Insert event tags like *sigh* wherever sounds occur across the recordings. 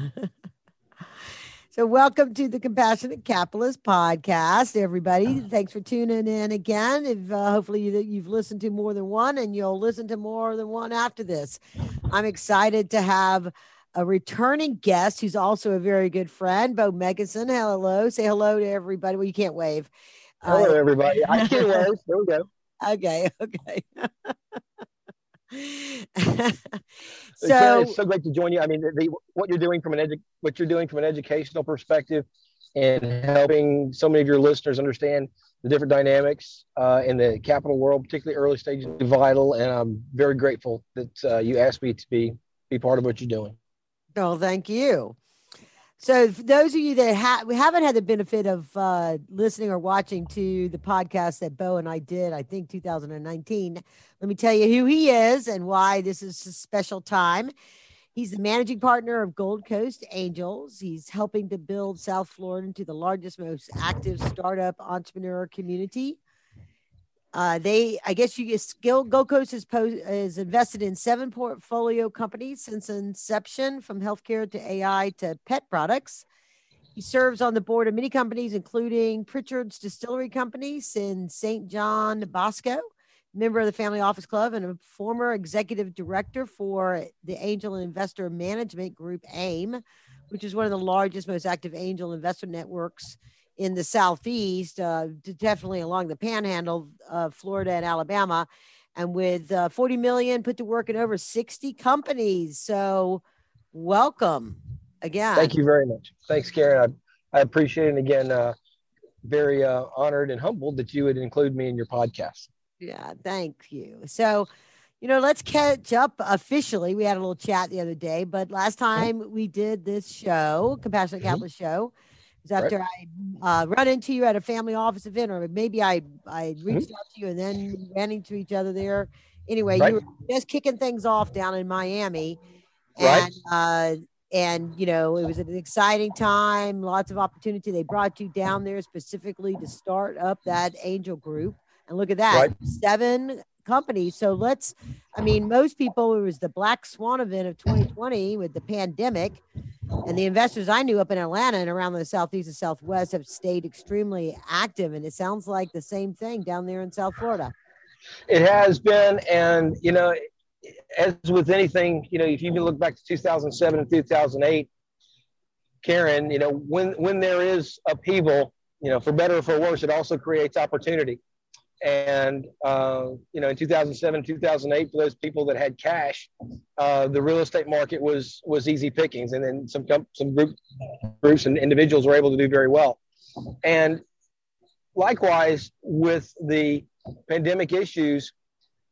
*laughs* so, welcome to the Compassionate Capitalist podcast, everybody. Thanks for tuning in again. If uh, hopefully you, you've listened to more than one, and you'll listen to more than one after this. I'm excited to have a returning guest who's also a very good friend, Bo Megison. Hello, say hello to everybody. Well, you can't wave. Hello, uh, everybody. I *laughs* can wave. There we go. Okay, okay. *laughs* *laughs* so it's so great to join you. I mean, the, the, what you're doing from an edu- what you're doing from an educational perspective, and helping so many of your listeners understand the different dynamics uh, in the capital world, particularly early stages, is vital. And I'm very grateful that uh, you asked me to be be part of what you're doing. Oh, thank you. So, those of you that ha- we haven't had the benefit of uh, listening or watching to the podcast that Bo and I did, I think 2019, let me tell you who he is and why this is a special time. He's the managing partner of Gold Coast Angels. He's helping to build South Florida into the largest, most active startup entrepreneur community. Uh, they, I guess you get Gold Coast is, is invested in seven portfolio companies since inception, from healthcare to AI to pet products. He serves on the board of many companies, including Pritchard's Distillery Company in St. John Bosco, member of the Family Office Club, and a former executive director for the Angel Investor Management Group, AIM, which is one of the largest, most active angel investor networks in the southeast, uh, definitely along the panhandle of Florida and Alabama, and with uh, 40 million put to work in over 60 companies. So, welcome again. Thank you very much. Thanks, Karen. I, I appreciate it. again, uh, very uh, honored and humbled that you would include me in your podcast. Yeah, thank you. So, you know, let's catch up officially. We had a little chat the other day, but last time we did this show, Compassionate mm-hmm. Capitalist Show, after right. I uh, run into you at a family office event, or maybe I I reached mm-hmm. out to you and then ran into each other there. Anyway, right. you were just kicking things off down in Miami, and right. uh, and you know it was an exciting time, lots of opportunity. They brought you down there specifically to start up that angel group, and look at that, seven companies. So let's, I mean, most people, it was the black swan event of 2020 with the pandemic. And the investors I knew up in Atlanta and around the southeast and southwest have stayed extremely active. And it sounds like the same thing down there in South Florida. It has been. And, you know, as with anything, you know, if you look back to 2007 and 2008, Karen, you know, when, when there is upheaval, you know, for better or for worse, it also creates opportunity. And uh, you know, in 2007, 2008, for those people that had cash, uh, the real estate market was was easy pickings, and then some some group, groups and individuals were able to do very well. And likewise, with the pandemic issues,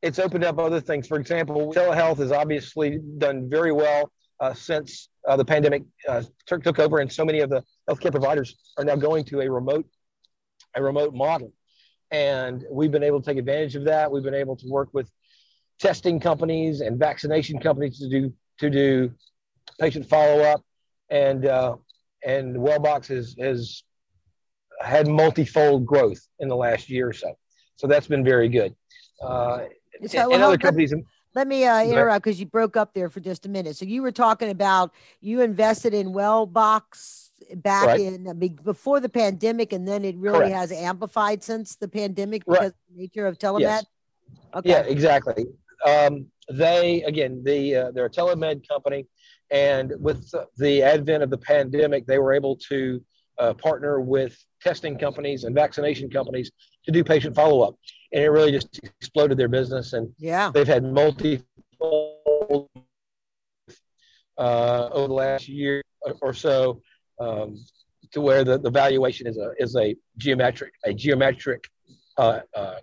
it's opened up other things. For example, telehealth has obviously done very well uh, since uh, the pandemic uh, took, took over, and so many of the healthcare providers are now going to a remote a remote model and we've been able to take advantage of that. We've been able to work with testing companies and vaccination companies to do to do patient follow up, and uh, and Wellbox has has had multifold growth in the last year or so. So that's been very good. Uh, so, and, other companies. Let me uh, interrupt because you broke up there for just a minute. So you were talking about you invested in Wellbox back right. in I mean, before the pandemic, and then it really Correct. has amplified since the pandemic because right. of the nature of telemed. Yes. Okay. Yeah, exactly. Um, they again, the uh, they're a telemed company, and with the advent of the pandemic, they were able to uh, partner with testing companies and vaccination companies to do patient follow up, and it really just exploded their business. And yeah, they've had multi uh, over the last year or so um, to where the, the valuation is a is a geometric a geometric uh, uh,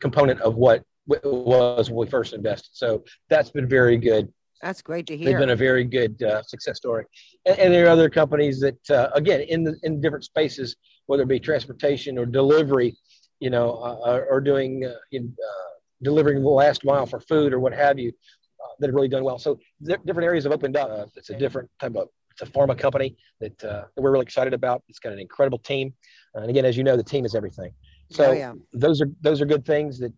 component of what was when we first invested. So that's been very good. That's great to hear. They've been a very good uh, success story, and, and, there are other companies that uh, again in the, in different spaces, whether it be transportation or delivery, you know, uh, or doing uh, in, delivering the last mile for food or what have you, that have really done well. So different areas have opened up. it's a different type of it's a pharma company that, uh, that we're really excited about. It's got an incredible team, and again, as you know, the team is everything. So oh, yeah. those are those are good things that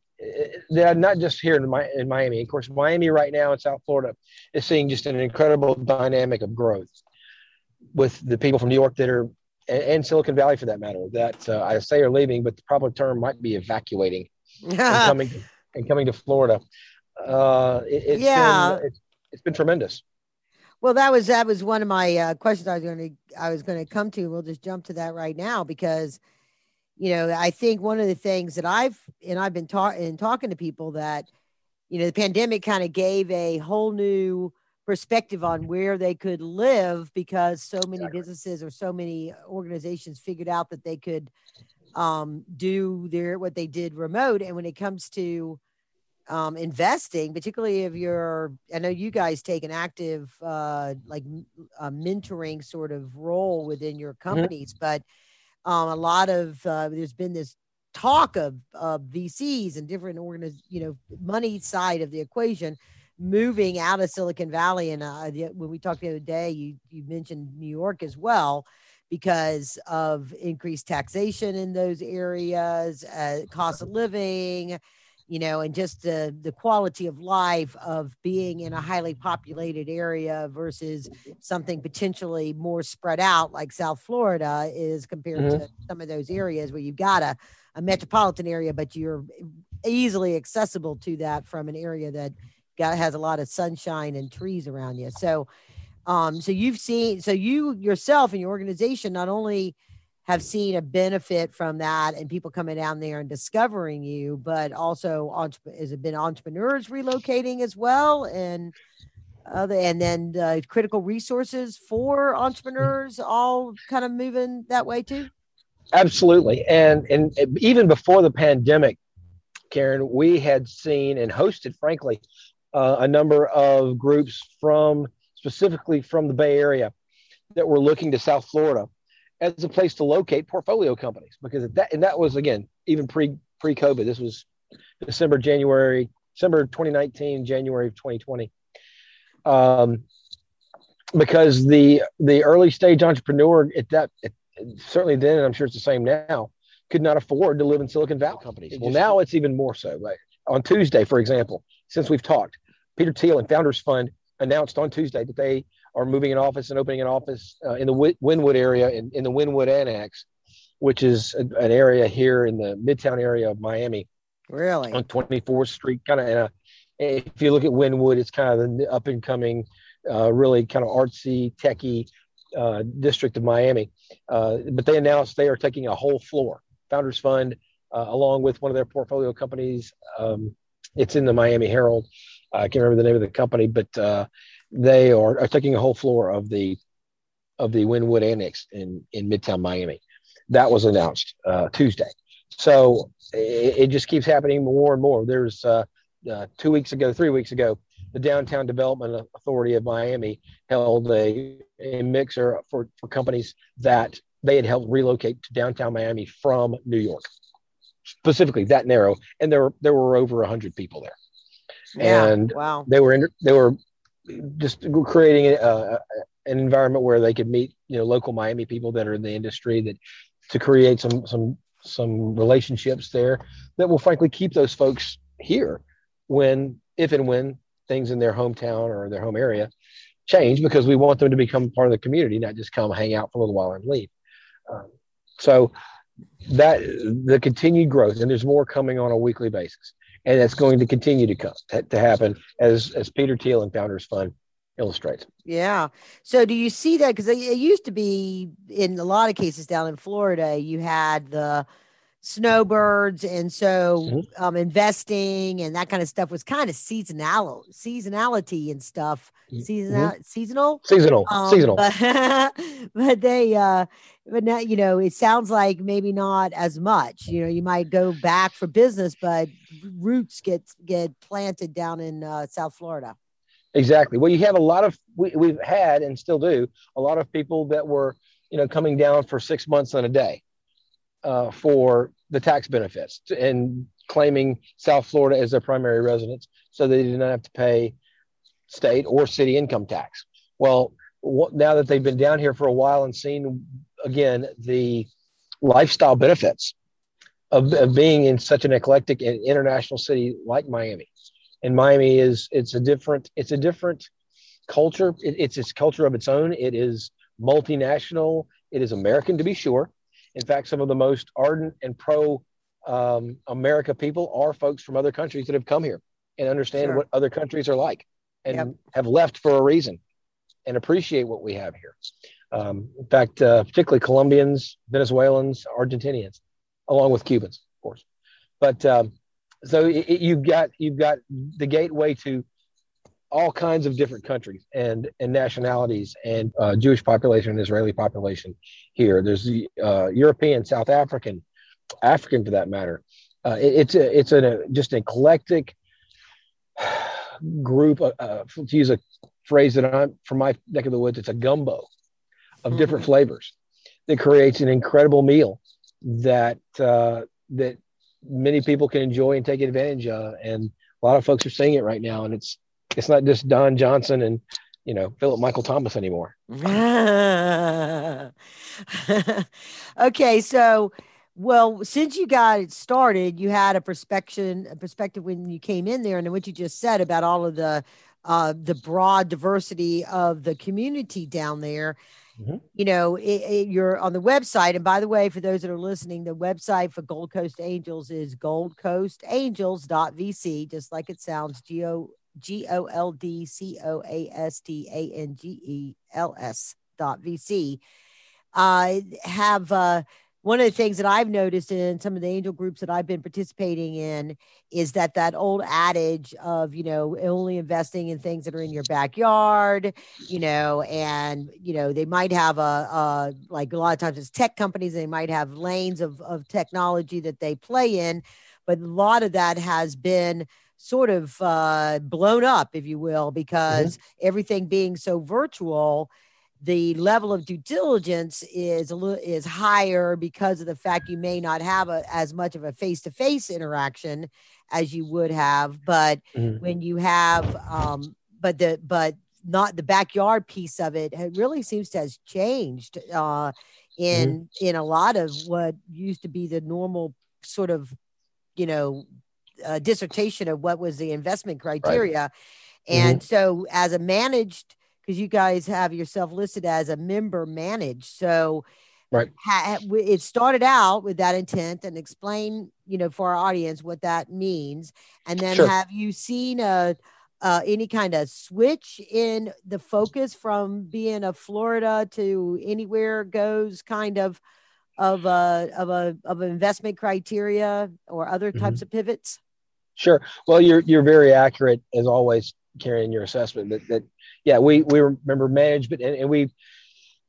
they're not just here in, my, in Miami. Of course, Miami right now in South Florida is seeing just an incredible dynamic of growth. with the people from New York that are and, and Silicon Valley for that matter that uh, I say are leaving, but the proper term might be evacuating and *laughs* coming and coming to Florida. Uh, it, yeah, been, it's, it's been tremendous. Well, that was that was one of my uh, questions I was going to I was going to come to. We'll just jump to that right now because, you know, I think one of the things that I've and I've been talking and talking to people that, you know, the pandemic kind of gave a whole new perspective on where they could live because so many exactly. businesses or so many organizations figured out that they could um, do their what they did remote. And when it comes to um, investing, particularly if you're, I know you guys take an active, uh, like a mentoring sort of role within your mm-hmm. companies, mm-hmm. but um, a lot of, uh, there's been this talk of, of VCs and different organiz, you know, money side of the equation moving out of Silicon Valley. And uh, when we talked the other day, you, you mentioned New York as well because of increased taxation in those areas, uh, cost of living, you know, and just the the quality of life of being in a highly populated area versus something potentially more spread out like South Florida is compared mm-hmm. to some of those areas where you've got a, a metropolitan area, but you're easily accessible to that from an area that got has a lot of sunshine and trees around you. So um, so you've seen so you yourself and your organization not only have seen a benefit from that and people coming down there and discovering you, but also has it been entrepreneurs relocating as well and other and then uh, critical resources for entrepreneurs all kind of moving that way too. Absolutely, and and even before the pandemic, Karen, we had seen and hosted, frankly, uh, a number of groups from specifically from the Bay Area that were looking to South Florida as a place to locate portfolio companies because that and that was again even pre pre COVID. This was December, January, December 2019, January of 2020. Um, because the the early stage entrepreneur at that it, certainly then, and I'm sure it's the same now, could not afford to live in Silicon Valley companies. Well, now it's even more so. Right? On Tuesday, for example, since we've talked, Peter Thiel and Founders Fund announced on Tuesday that they are moving an office and opening an office uh, in the Wynwood area in, in the Wynwood Annex, which is a, an area here in the Midtown area of Miami. Really? On 24th Street, kind of. If you look at Wynwood, it's kind of the up and coming, uh, really kind of artsy, techie uh, district of Miami. Uh, but they announced they are taking a whole floor. Founders Fund, uh, along with one of their portfolio companies, um, it's in the Miami Herald. I can't remember the name of the company, but uh, they are, are taking a whole floor of the of the Wynwood Annex in in Midtown Miami. That was announced uh, Tuesday. So it, it, just keeps happening more and more. There's uh, uh, two weeks ago, three weeks ago, the Downtown Development Authority of Miami held a, a mixer for, for companies that they had helped relocate to downtown Miami from New York, specifically that narrow. And there there were over 100 people there. Yeah, and wow. they were in, they were just creating a, a, an environment where they could meet you know local Miami people that are in the industry that to create some some some relationships there that will frankly keep those folks here when if and when things in their hometown or their home area change because we want them to become part of the community not just come hang out for a little while and leave. Um, so that the continued growth and there's more coming on a weekly basis and that's going to continue to come to happen as as Peter Thiel and Founders Fund illustrates. Yeah. So do you see that? Because it used to be in a lot of cases down in Florida, you had the snowbirds, and so um, investing and that kind of stuff was kind of seasonal, seasonality and stuff. Seasonal, mm-hmm. seasonal, seasonal, um, seasonal. But, *laughs* but they, uh, but now you know, it sounds like maybe not as much. You know, you might go back for business, but roots get get planted down in uh, South Florida. Exactly. Well, you have a lot of we, we've had and still do a lot of people that were you know coming down for six months and a day uh, for the tax benefits and claiming South Florida as their primary residence, so they did not have to pay state or city income tax. Well, now that they've been down here for a while and seen again the lifestyle benefits of, of being in such an eclectic and international city like Miami, and Miami is it's a different it's a different culture. It, it's its culture of its own. It is multinational. It is American to be sure. In fact, some of the most ardent and pro um, America people are folks from other countries that have come here and understand sure. what other countries are like and yep. have left for a reason and appreciate what we have here. Um, in fact, uh, particularly Colombians, Venezuelans, Argentinians, along with Cubans, of course. But um, so it, it, you've got you've got the gateway to all kinds of different countries and and nationalities and uh, Jewish population and Israeli population here. There's the uh, European, South African, African for that matter. Uh, it, it's a, it's a just an eclectic group. Uh, uh, to use a phrase that I'm from my neck of the woods, it's a gumbo of different mm-hmm. flavors that creates an incredible meal that uh, that many people can enjoy and take advantage of. And a lot of folks are seeing it right now, and it's it's not just Don Johnson and you know Philip Michael Thomas anymore. *laughs* okay, so well, since you got it started, you had a perspective, a perspective when you came in there, and what you just said about all of the uh, the broad diversity of the community down there. Mm-hmm. You know, it, it, you're on the website, and by the way, for those that are listening, the website for Gold Coast Angels is goldcoastangels.vc, just like it sounds. G O G O L D C O A S T A N G E L S dot VC. Uh, have uh, one of the things that I've noticed in some of the angel groups that I've been participating in is that that old adage of, you know, only investing in things that are in your backyard, you know, and, you know, they might have a, a like a lot of times it's tech companies, they might have lanes of, of technology that they play in, but a lot of that has been sort of uh, blown up, if you will, because mm-hmm. everything being so virtual the level of due diligence is a little is higher because of the fact you may not have a, as much of a face-to-face interaction as you would have but mm-hmm. when you have um but the but not the backyard piece of it, it really seems to has changed uh in mm-hmm. in a lot of what used to be the normal sort of you know uh, dissertation of what was the investment criteria right. and mm-hmm. so as a managed because you guys have yourself listed as a member managed. So right ha, it started out with that intent and explain, you know, for our audience what that means. And then sure. have you seen a uh, any kind of switch in the focus from being a Florida to anywhere goes kind of of a of a of investment criteria or other types mm-hmm. of pivots? Sure. Well, you're you're very accurate as always, Karen your assessment that that yeah, we we remember management and, and we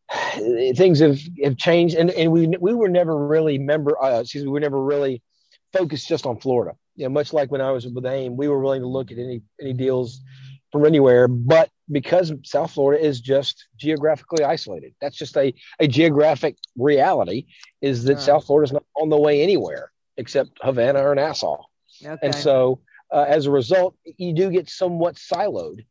*sighs* things have, have changed and, and we we were never really member uh, excuse me, we were never really focused just on Florida. You know, much like when I was with AIM, we were willing to look at any any deals from anywhere, but because South Florida is just geographically isolated, that's just a, a geographic reality is that South Florida is not on the way anywhere except Havana or Nassau. Okay. And so uh, as a result, you do get somewhat siloed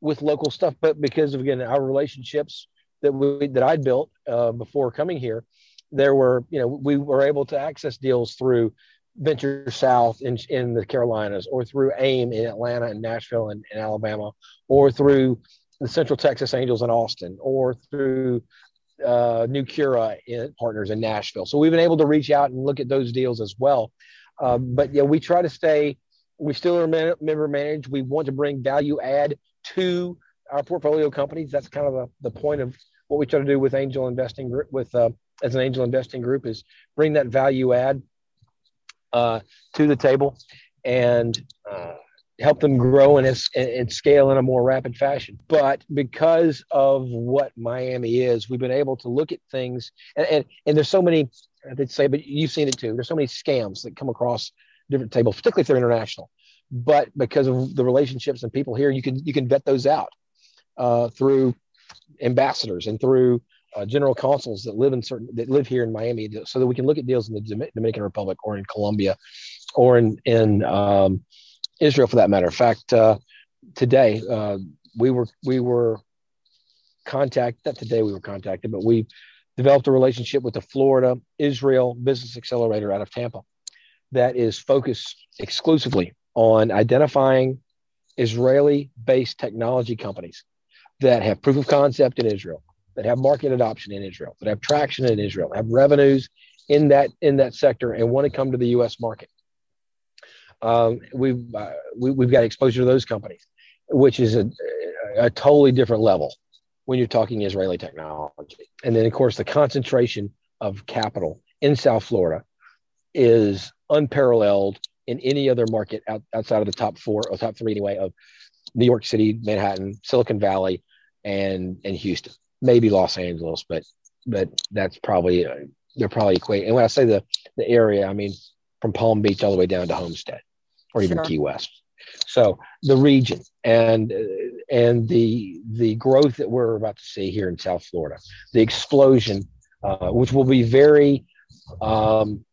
with local stuff. But because of again our relationships that we that I'd built uh, before coming here, there were you know we were able to access deals through Venture South in, in the Carolinas, or through AIM in Atlanta and Nashville and, and Alabama, or through the Central Texas Angels in Austin, or through uh, NueCura in, partners in Nashville. So we've been able to reach out and look at those deals as well. Um, but yeah, we try to stay. We still are member managed. We want to bring value add to our portfolio companies. That's kind of the, the point of what we try to do with angel investing group with uh, as an angel investing group is bring that value add uh, to the table and uh, help them grow and, and scale in a more rapid fashion. But because of what Miami is, we've been able to look at things and, and, and there's so many, I'd say, but you've seen it too. There's so many scams that come across different tables, particularly if they're international but because of the relationships and people here, you can you can vet those out uh, through ambassadors and through uh, general consuls that live in certain that live here in Miami, so that we can look at deals in the Dominican Republic or in Colombia or in in um, Israel, for that matter. In fact, uh, today uh, we were we were contacted. Not today we were contacted, but we developed a relationship with the Florida Israel Business Accelerator out of Tampa that is focused exclusively on identifying Israeli based technology companies that have proof of concept in Israel that have market adoption in Israel, that have traction in Israel, have revenues in that in that sector, and want to come to the U.S. market. Um, we've uh, we, have got exposure to those companies, which is a, a totally different level when you're talking Israeli technology. And then, of course, the concentration of capital in South Florida is unparalleled in any other market out, outside of the top four or top three anyway of New York City, Manhattan, Silicon Valley, and and Houston, maybe Los Angeles, but but that's probably uh, they're probably equate. And when I say the the area, I mean from Palm Beach all the way down to Homestead, or even sure. Key West. So the region and and the the growth that we're about to see here in South Florida, the explosion, uh, which will be very, um,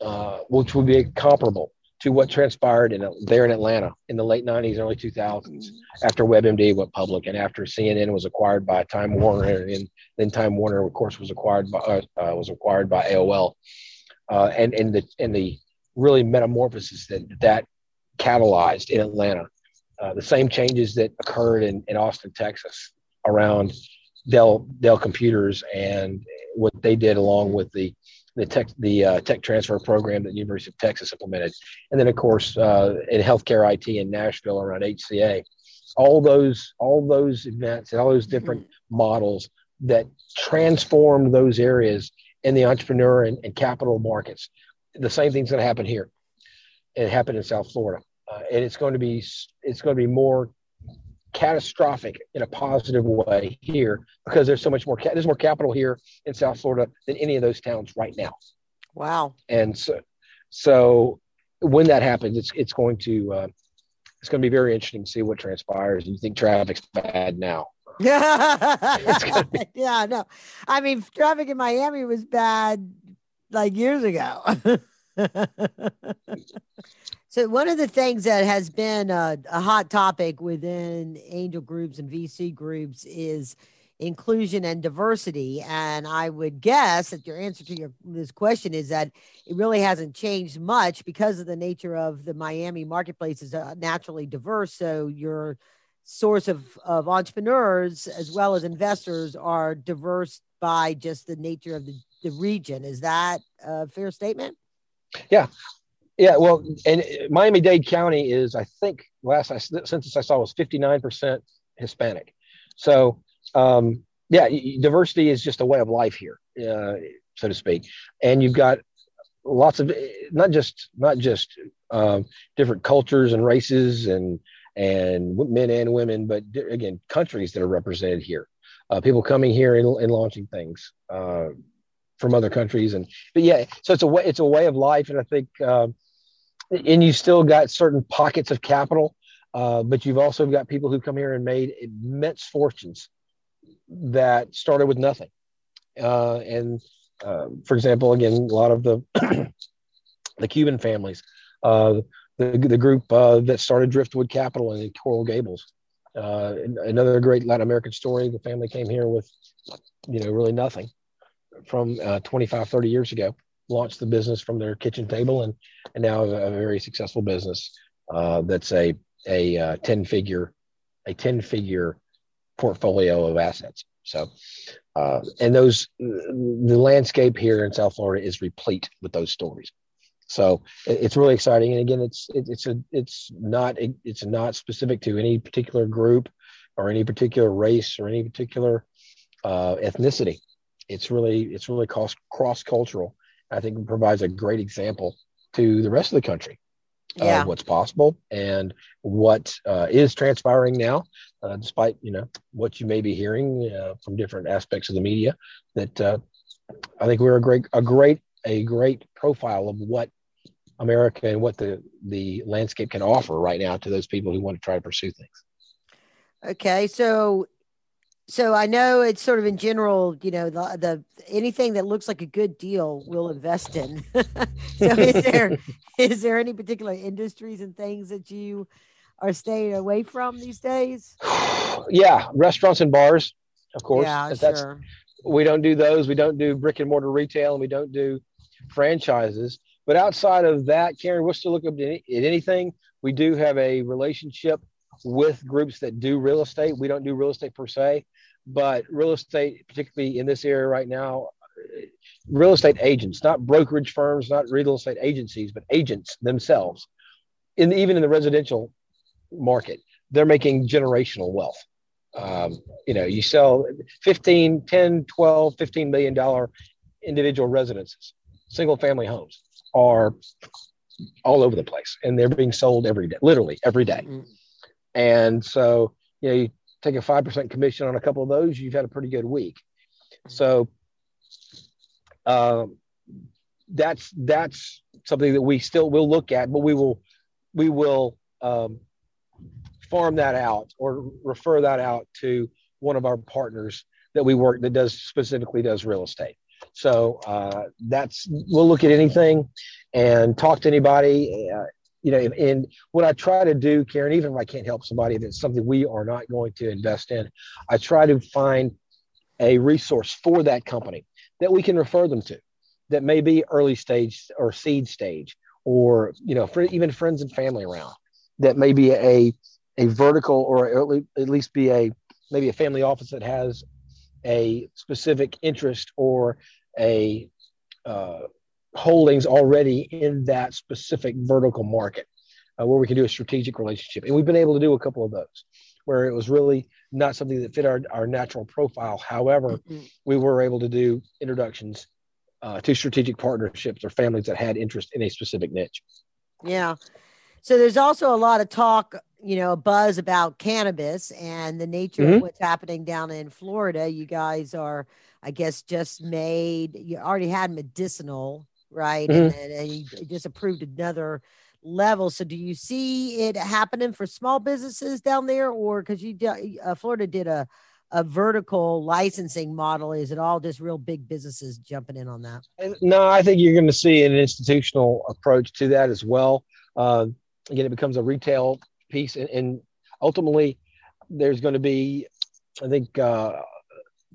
uh, which will be comparable to what transpired in there in Atlanta in the late 90s, early 2000s, after WebMD went public and after CNN was acquired by Time Warner, and then Time Warner, of course, was acquired by uh, uh was acquired by AOL, uh, and and the and the really metamorphosis that that catalyzed in Atlanta. Uh, the same changes that occurred in, in Austin, Texas, around Dell Dell computers and what they did along with the the tech the uh, tech transfer program that the University of Texas implemented, and then of course uh, in healthcare IT in Nashville around HCA, all those all those events and all those different mm-hmm. models that transformed those areas in the entrepreneur and, and capital markets. The same thing's going to happen here it happened in South Florida, uh, and it's going to be it's going to be more catastrophic in a positive way here because there's so much more there's more capital here in South Florida than any of those towns right now. Wow! And so so when that happens, it's it's going to uh, it's going to be very interesting to see what transpires. You think traffic's bad now? *laughs* *laughs* Yeah, be- yeah, no. I mean, traffic in Miami was bad like years ago. *laughs* *laughs* so one of the things that has been a, a, hot topic within angel groups and VC groups is inclusion and diversity. And I would guess that your answer to your this question is that it really hasn't changed much because of the nature of the Miami marketplace is uh, naturally diverse. So your source of, of entrepreneurs as well as investors are diverse by just the nature of the, the region. Is that a fair statement? Yeah. Yeah, well, and Miami Dade County is, I think, last I, census I saw was 59% Hispanic. So, um, yeah, diversity is just a way of life here, uh, so to speak. And you've got lots of not just not just um, different cultures and races and and men and women, but again, countries that are represented here. Uh, people coming here and, and launching things. Uh, from other countries. And but yeah so it's a way it's a way of life. And i think uh, and you still got certain pockets of capital uh, but you've also got people who come here and made immense fortunes that started with nothing. Uh, and uh, for example again a lot of the *clears throat* the cuban families uh, the, the group uh, that started driftwood capital in coral gables. Another great latin american story. The family came here with you know really nothing from uh, 25, 30 years ago, launched the business from their kitchen table and, and now a, a very successful business uh, that's a, a uh, 10 figure, a 10 figure portfolio of assets. So, uh, and those, the landscape here in South Florida is replete with those stories. So it's really exciting. And again, it's, it, it's a, it's not, it's not specific to any particular group or any particular race or any particular uh, ethnicity it's really it's really cross cross cultural. I think it provides a great example to the rest of the country yeah. of what's possible and what uh, is transpiring now, uh, despite you know what you may be hearing uh, from different aspects of the media. That uh, I think we're a great a great a great profile of what America and what the the landscape can offer right now to those people who want to try to pursue things. Okay, so so I know it's sort of in general, you know, the the anything that looks like a good deal we'll invest in. *laughs* so is there *laughs* is there any particular industries and things that you are staying away from these days? *sighs* Yeah, restaurants and bars, of course. Yeah, that's, sure. We don't do those. We don't do brick and mortar retail, and we don't do franchises. But outside of that, Karen, we'll still look up at anything. We do have a relationship with groups that do real estate. We don't do real estate per se, but real estate, particularly in this area right now, real estate agents, not brokerage firms, not real estate agencies, but agents themselves, in even in the residential market, they're making generational wealth. Um, you know, you sell 15, 10, 12, 15 million dollar individual residences, single family homes are all over the place and they're being sold every day, literally every day. Mm-hmm. And so, you know, you take a 5% commission on a couple of those, you've had a pretty good week. So, um, that's, that's something that we still will look at, but we will, we will, um, farm that out or refer that out to one of our partners that we work that does specifically does real estate. So uh, that's we'll look at anything and talk to anybody. Uh, you know, and what I try to do, Karen, even if I can't help somebody that's something we are not going to invest in, I try to find a resource for that company that we can refer them to that may be early stage or seed stage or you know for even friends and family around that may be a a vertical or at least be a maybe a family office that has a specific interest or a uh, holdings already in that specific vertical market uh, where we can do a strategic relationship. And we've been able to do a couple of those where it was really not something that fit our, our natural profile. However, mm-hmm. we were able to do introductions uh, to strategic partnerships or families that had interest in a specific niche. Yeah. So there's also a lot of talk you know, buzz about cannabis and the nature mm-hmm. of what's happening down in Florida. You guys are, I guess, just made, you already had medicinal, right? Mm-hmm. And, and, you just approved another level. So do you see it happening for small businesses down there or because you, uh, Florida did a, a vertical licensing model? Is it all just real big businesses jumping in on that? No, I think you're going to see an institutional approach to that as well. Uh, again, it becomes a retail piece, and, and ultimately, there's going to be, I think, uh,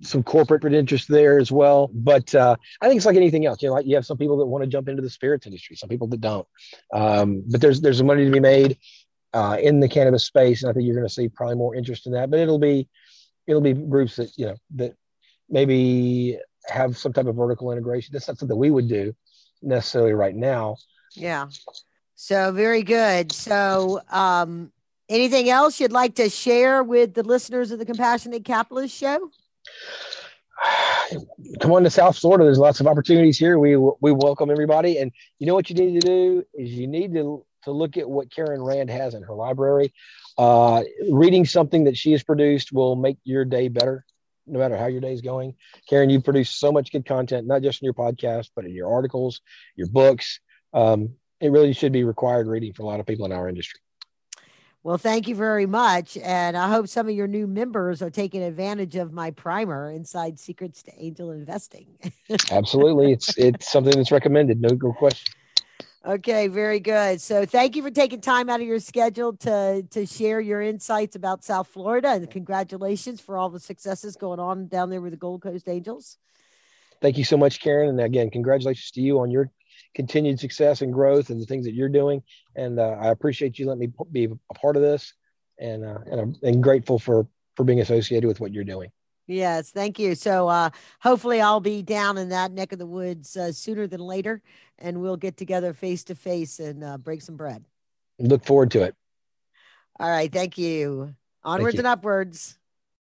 some corporate interest there as well. But uh, I think it's like anything else. You know, like you have some people that want to jump into the spirits industry, some people that don't. Um, but there's there's money to be made uh, in the cannabis space, and I think you're going to see probably more interest in that. But it'll be it'll be groups that you know that maybe have some type of vertical integration. That's not something we would do necessarily right now. Yeah. So very good. So um, anything else you'd like to share with the listeners of the Compassionate Capitalist Show? *sighs* Come on to South Florida. There's lots of opportunities here. We we welcome everybody. And you know what you need to do is you need to to look at what Karen Rand has in her library. Uh, reading something that she has produced will make your day better, no matter how your day is going. Karen, you produce so much good content, not just in your podcast, but in your articles, your books. Um, it really should be required reading for a lot of people in our industry. Well, thank you very much. And I hope some of your new members are taking advantage of my primer inside secrets to angel investing. Absolutely. It's it's *laughs* something that's recommended. No good question. Okay, very good. So thank you for taking time out of your schedule to to share your insights about South Florida and congratulations for all the successes going on down there with the Gold Coast Angels. Thank you so much, Karen. And again, congratulations to you on your continued success and growth and the things that you're doing. And uh, I appreciate you letting me be a part of this, and uh, and I'm and grateful for for being associated with what you're doing. Yes, thank you. So uh, hopefully I'll be down in that neck of the woods uh, sooner than later, and we'll get together face to face and uh, break some bread. Look forward to it. All right, thank you. Onwards thank you. and upwards.